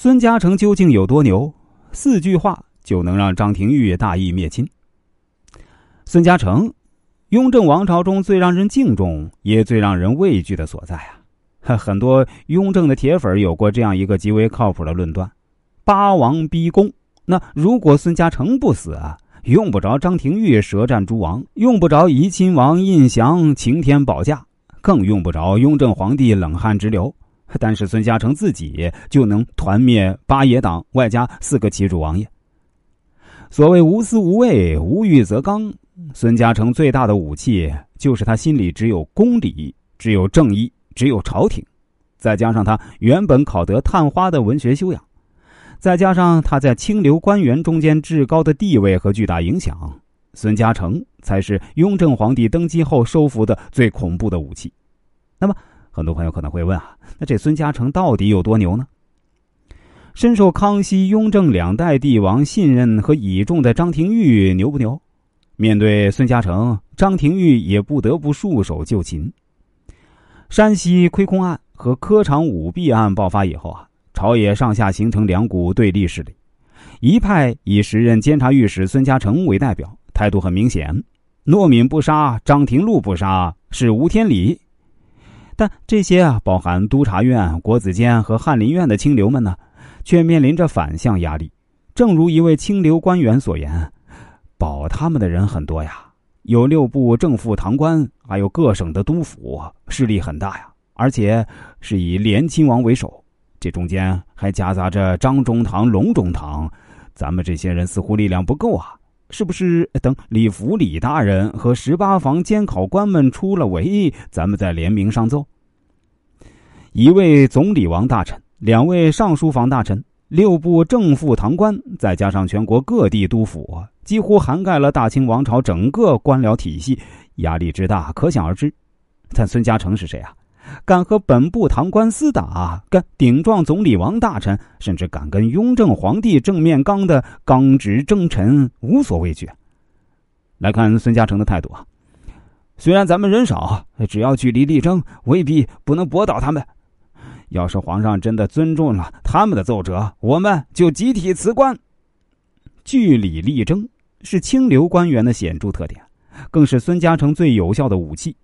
孙嘉诚究竟有多牛？四句话就能让张廷玉大义灭亲。孙嘉诚，雍正王朝中最让人敬重也最让人畏惧的所在啊！很多雍正的铁粉有过这样一个极为靠谱的论断：八王逼宫。那如果孙嘉诚不死啊，用不着张廷玉舌战诸王，用不着怡亲王胤祥擎天保驾，更用不着雍正皇帝冷汗直流。但是孙嘉诚自己就能团灭八爷党，外加四个旗主王爷。所谓无私无畏，无欲则刚。孙嘉诚最大的武器就是他心里只有公理，只有正义，只有朝廷。再加上他原本考得探花的文学修养，再加上他在清流官员中间至高的地位和巨大影响，孙嘉诚才是雍正皇帝登基后收服的最恐怖的武器。那么。很多朋友可能会问啊，那这孙嘉诚到底有多牛呢？深受康熙、雍正两代帝王信任和倚重的张廷玉牛不牛？面对孙嘉诚，张廷玉也不得不束手就擒。山西亏空案和科场舞弊案爆发以后啊，朝野上下形成两股对立势力，一派以时任监察御史孙嘉诚为代表，态度很明显：诺敏不杀，张廷禄不杀，是无天理。但这些啊，包含督察院、国子监和翰林院的清流们呢，却面临着反向压力。正如一位清流官员所言：“保他们的人很多呀，有六部正副堂官，还有各省的督府，势力很大呀。而且是以连亲王为首，这中间还夹杂着张中堂、龙中堂，咱们这些人似乎力量不够啊。是不是等李福李大人和十八房监考官们出了围，咱们再联名上奏？一位总理王大臣，两位尚书房大臣，六部正副堂官，再加上全国各地督府，几乎涵盖了大清王朝整个官僚体系，压力之大可想而知。但孙嘉诚是谁啊？敢和本部堂官厮打，敢顶撞总理王大臣，甚至敢跟雍正皇帝正面刚的刚直征臣，无所畏惧。来看孙嘉诚的态度啊，虽然咱们人少，只要据理力争，未必不能驳倒他们。要是皇上真的尊重了他们的奏折，我们就集体辞官。据理力争是清流官员的显著特点，更是孙嘉诚最有效的武器。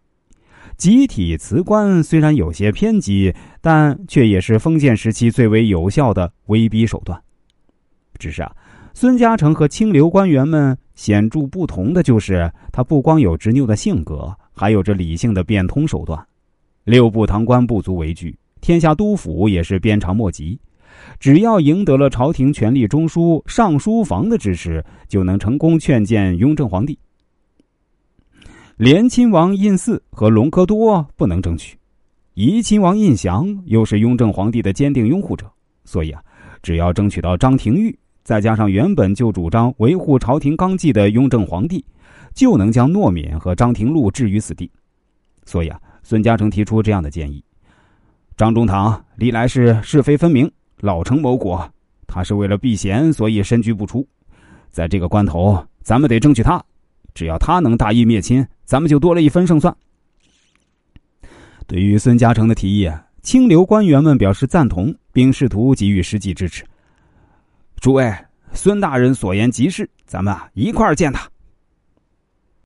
集体辞官虽然有些偏激，但却也是封建时期最为有效的威逼手段。只是啊，孙嘉诚和清流官员们显著不同的就是，他不光有执拗的性格，还有着理性的变通手段。六部堂官不足为惧，天下督府也是鞭长莫及。只要赢得了朝廷权力中枢尚书房的支持，就能成功劝谏雍正皇帝。连亲王胤祀和隆科多不能争取，怡亲王胤祥又是雍正皇帝的坚定拥护者，所以啊，只要争取到张廷玉，再加上原本就主张维护朝廷纲纪的雍正皇帝，就能将诺敏和张廷禄置于死地。所以啊，孙嘉诚提出这样的建议：张中堂历来是是非分明，老成谋国，他是为了避嫌，所以深居不出，在这个关头，咱们得争取他。只要他能大义灭亲，咱们就多了一分胜算。对于孙嘉诚的提议啊，清流官员们表示赞同，并试图给予实际支持。诸位，孙大人所言极是，咱们啊一块儿见他。